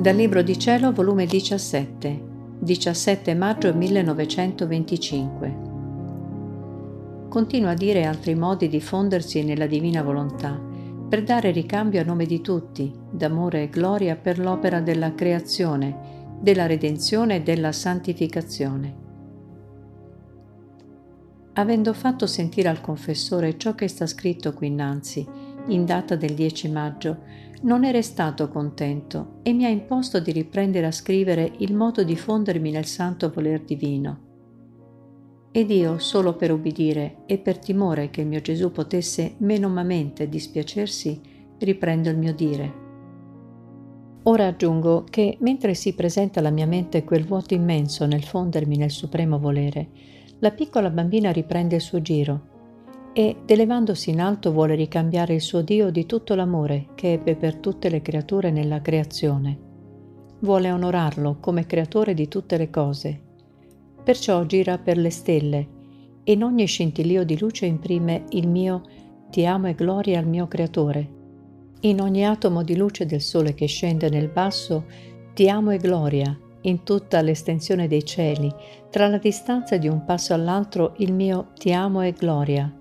Dal Libro di Cielo, volume 17, 17 maggio 1925. Continua a dire altri modi di fondersi nella divina volontà, per dare ricambio a nome di tutti, d'amore e gloria per l'opera della creazione, della redenzione e della santificazione. Avendo fatto sentire al confessore ciò che sta scritto qui innanzi, in data del 10 maggio, non è restato contento e mi ha imposto di riprendere a scrivere il modo di fondermi nel santo voler divino. Ed io, solo per ubbidire e per timore che il mio Gesù potesse menomamente dispiacersi, riprendo il mio dire. Ora aggiungo che mentre si presenta alla mia mente quel vuoto immenso nel fondermi nel supremo volere, la piccola bambina riprende il suo giro ed elevandosi in alto vuole ricambiare il suo Dio di tutto l'amore che ebbe per tutte le creature nella creazione. Vuole onorarlo come creatore di tutte le cose. Perciò gira per le stelle e in ogni scintillio di luce imprime il mio ti amo e gloria al mio creatore. In ogni atomo di luce del sole che scende nel basso ti amo e gloria in tutta l'estensione dei cieli, tra la distanza di un passo all'altro il mio ti amo e gloria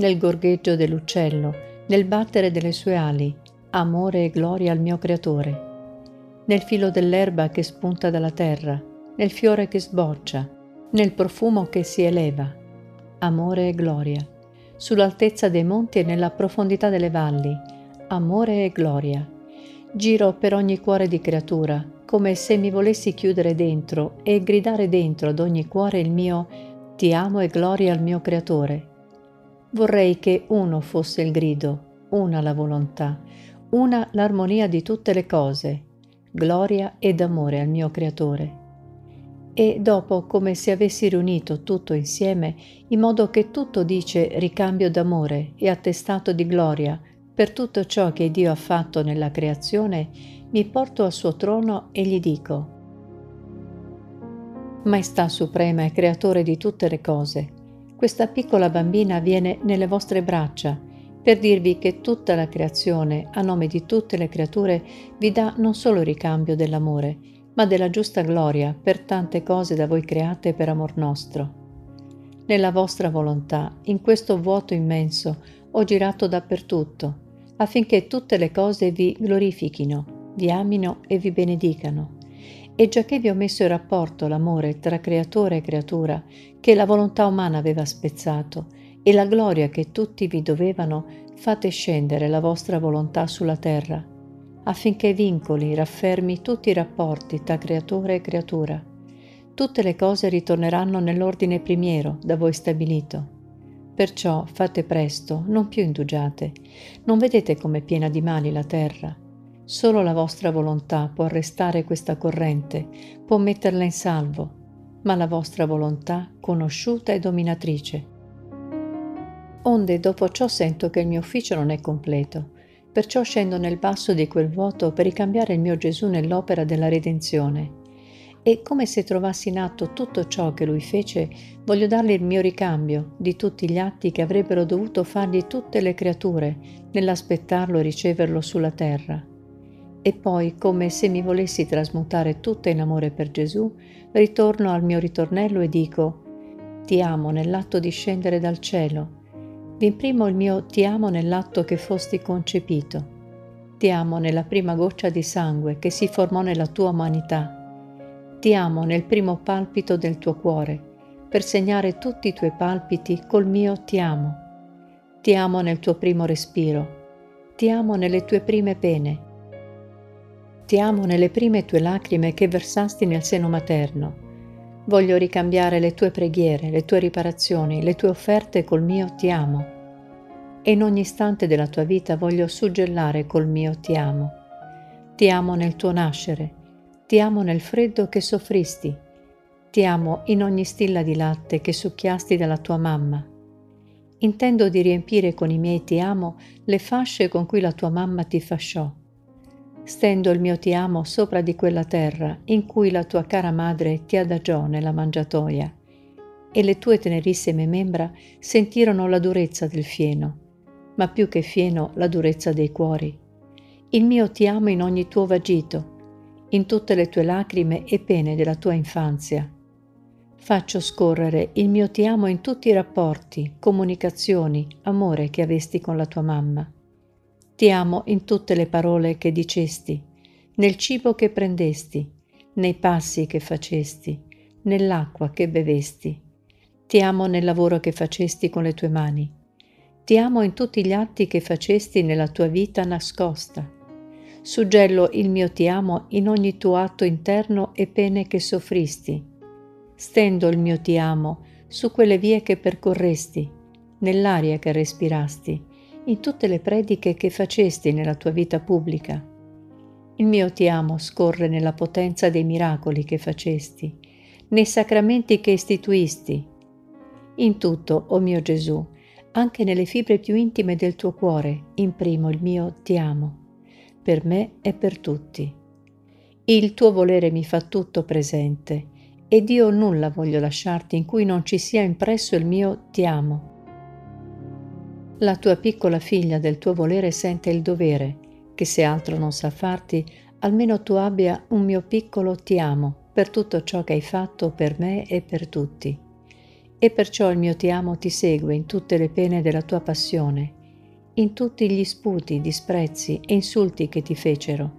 nel gorgheggio dell'uccello, nel battere delle sue ali, amore e gloria al mio Creatore, nel filo dell'erba che spunta dalla terra, nel fiore che sboccia, nel profumo che si eleva, amore e gloria, sull'altezza dei monti e nella profondità delle valli, amore e gloria. Giro per ogni cuore di creatura, come se mi volessi chiudere dentro e gridare dentro ad ogni cuore il mio ti amo e gloria al mio Creatore, Vorrei che uno fosse il grido, una la volontà, una l'armonia di tutte le cose, gloria ed amore al mio Creatore. E dopo, come se avessi riunito tutto insieme, in modo che tutto dice ricambio d'amore e attestato di gloria per tutto ciò che Dio ha fatto nella creazione, mi porto al suo trono e gli dico, Maestà Suprema e Creatore di tutte le cose, questa piccola bambina viene nelle vostre braccia per dirvi che tutta la creazione, a nome di tutte le creature, vi dà non solo ricambio dell'amore, ma della giusta gloria per tante cose da voi create per amor nostro. Nella vostra volontà, in questo vuoto immenso, ho girato dappertutto, affinché tutte le cose vi glorifichino, vi amino e vi benedicano e già che vi ho messo in rapporto l'amore tra creatore e creatura che la volontà umana aveva spezzato e la gloria che tutti vi dovevano, fate scendere la vostra volontà sulla terra, affinché vincoli, raffermi tutti i rapporti tra creatore e creatura. Tutte le cose ritorneranno nell'ordine primiero da voi stabilito. Perciò fate presto, non più indugiate. Non vedete com'è piena di mali la terra? Solo la vostra volontà può arrestare questa corrente, può metterla in salvo, ma la vostra volontà conosciuta e dominatrice. Onde dopo ciò sento che il mio ufficio non è completo, perciò scendo nel basso di quel vuoto per ricambiare il mio Gesù nell'opera della redenzione. E come se trovassi in atto tutto ciò che lui fece, voglio dargli il mio ricambio di tutti gli atti che avrebbero dovuto fargli tutte le creature nell'aspettarlo e riceverlo sulla terra. E poi, come se mi volessi trasmutare tutta in amore per Gesù, ritorno al mio ritornello e dico, ti amo nell'atto di scendere dal cielo. Vi imprimo il mio ti amo nell'atto che fosti concepito. Ti amo nella prima goccia di sangue che si formò nella tua umanità. Ti amo nel primo palpito del tuo cuore, per segnare tutti i tuoi palpiti col mio ti amo. Ti amo nel tuo primo respiro. Ti amo nelle tue prime pene ti amo nelle prime tue lacrime che versasti nel seno materno. Voglio ricambiare le tue preghiere, le tue riparazioni, le tue offerte col mio ti amo. E in ogni istante della tua vita voglio suggellare col mio ti amo. Ti amo nel tuo nascere, ti amo nel freddo che soffristi, ti amo in ogni stilla di latte che succhiasti dalla tua mamma. Intendo di riempire con i miei ti amo le fasce con cui la tua mamma ti fasciò Stendo il mio ti amo sopra di quella terra in cui la tua cara madre ti adagiò nella mangiatoia, e le tue tenerissime membra sentirono la durezza del fieno, ma più che fieno la durezza dei cuori. Il mio ti amo in ogni tuo vagito, in tutte le tue lacrime e pene della tua infanzia. Faccio scorrere il mio ti amo in tutti i rapporti, comunicazioni, amore che avesti con la tua mamma. Ti amo in tutte le parole che dicesti, nel cibo che prendesti, nei passi che facesti, nell'acqua che bevesti. Ti amo nel lavoro che facesti con le tue mani. Ti amo in tutti gli atti che facesti nella tua vita nascosta Suggello il mio ti amo in ogni tuo atto interno e pene che soffristi. Stendo il mio ti amo su quelle vie che percorresti, nell'aria che respirasti, in tutte le prediche che facesti nella tua vita pubblica. Il mio ti amo scorre nella potenza dei miracoli che facesti, nei sacramenti che istituisti. In tutto, o oh mio Gesù, anche nelle fibre più intime del tuo cuore, imprimo il mio ti amo per me e per tutti. Il tuo volere mi fa tutto presente ed io nulla voglio lasciarti in cui non ci sia impresso il mio ti amo. La tua piccola figlia del tuo volere sente il dovere che se altro non sa farti, almeno tu abbia un mio piccolo ti amo per tutto ciò che hai fatto per me e per tutti. E perciò il mio ti amo ti segue in tutte le pene della tua passione in tutti gli sputi, disprezzi e insulti che ti fecero.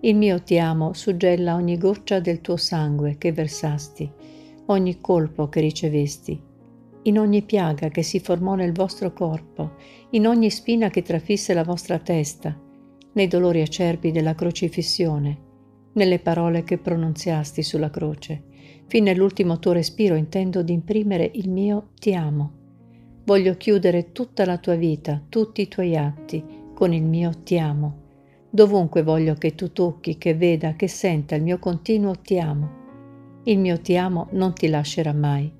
Il mio ti amo suggella ogni goccia del tuo sangue che versasti, ogni colpo che ricevesti, in ogni piaga che si formò nel vostro corpo, in ogni spina che trafisse la vostra testa, nei dolori acerbi della crocifissione, nelle parole che pronunziasti sulla croce. Fin nell'ultimo tuo respiro intendo di imprimere il mio ti amo. Voglio chiudere tutta la tua vita, tutti i tuoi atti, con il mio ti amo. Dovunque voglio che tu tocchi, che veda, che senta il mio continuo ti amo. Il mio ti amo non ti lascerà mai.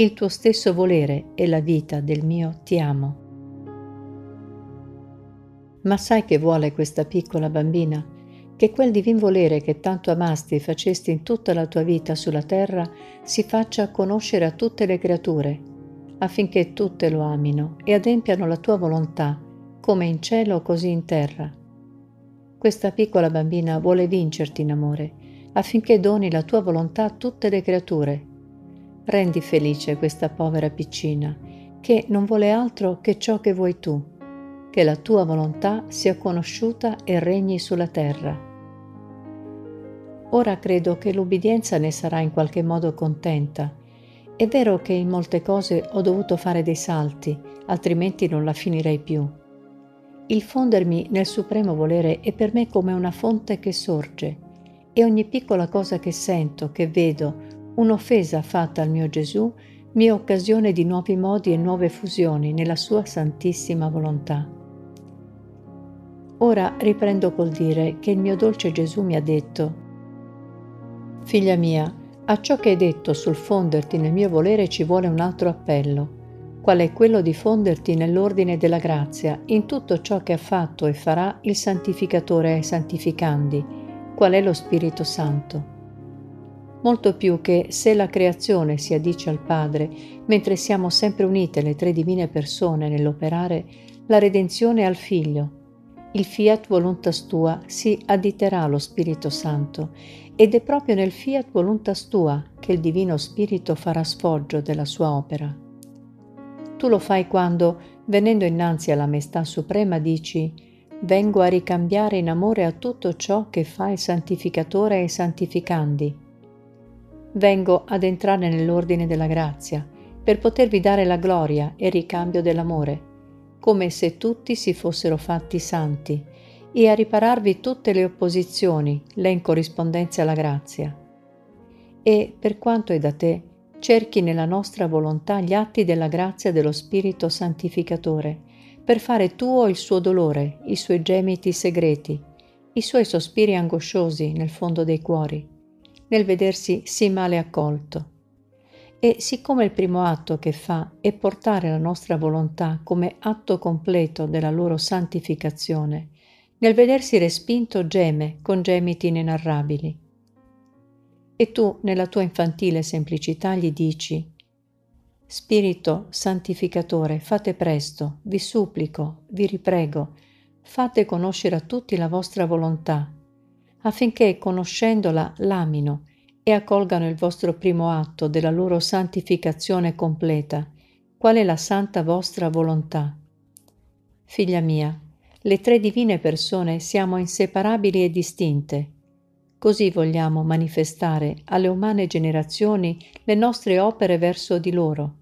Il tuo stesso volere è la vita del mio ti amo. Ma sai che vuole questa piccola bambina? Che quel divin volere che tanto amasti e facesti in tutta la tua vita sulla terra si faccia conoscere a tutte le creature affinché tutte lo amino e adempiano la tua volontà, come in cielo così in terra. Questa piccola bambina vuole vincerti in amore, affinché doni la tua volontà a tutte le creature. Rendi felice questa povera piccina, che non vuole altro che ciò che vuoi tu, che la tua volontà sia conosciuta e regni sulla terra. Ora credo che l'ubbidienza ne sarà in qualche modo contenta è vero che in molte cose ho dovuto fare dei salti, altrimenti non la finirei più. Il fondermi nel supremo volere è per me come una fonte che sorge e ogni piccola cosa che sento, che vedo, un'offesa fatta al mio Gesù, mi è occasione di nuovi modi e nuove fusioni nella sua santissima volontà. Ora riprendo col dire che il mio dolce Gesù mi ha detto, Figlia mia, a ciò che hai detto sul fonderti nel mio volere ci vuole un altro appello, qual è quello di fonderti nell'ordine della grazia in tutto ciò che ha fatto e farà il santificatore ai santificandi, qual è lo Spirito Santo. Molto più che se la creazione si addice al Padre, mentre siamo sempre unite le tre divine persone nell'operare la redenzione al Figlio, il fiat voluntas tua si additerà allo Spirito Santo ed è proprio nel fiat voluntas tua che il Divino Spirito farà sfoggio della sua opera. Tu lo fai quando, venendo innanzi alla Maestà Suprema, dici Vengo a ricambiare in amore a tutto ciò che fa il santificatore e i santificandi. Vengo ad entrare nell'ordine della grazia per potervi dare la gloria e il ricambio dell'amore, come se tutti si fossero fatti santi e a ripararvi tutte le opposizioni, le incorrispondenze alla grazia. E, per quanto è da te, cerchi nella nostra volontà gli atti della grazia dello Spirito Santificatore, per fare tuo il suo dolore, i suoi gemiti segreti, i suoi sospiri angosciosi nel fondo dei cuori, nel vedersi sì male accolto. E siccome il primo atto che fa è portare la nostra volontà come atto completo della loro santificazione, nel vedersi respinto geme con gemiti inenarrabili. E tu, nella tua infantile semplicità, gli dici, Spirito santificatore, fate presto, vi supplico, vi riprego, fate conoscere a tutti la vostra volontà. Affinché, conoscendola, l'amino e accolgano il vostro primo atto della loro santificazione completa, qual è la santa vostra volontà. Figlia mia, le tre divine persone siamo inseparabili e distinte. Così vogliamo manifestare alle umane generazioni le nostre opere verso di loro,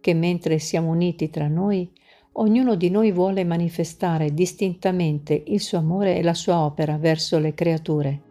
che mentre siamo uniti tra noi, ognuno di noi vuole manifestare distintamente il suo amore e la sua opera verso le creature.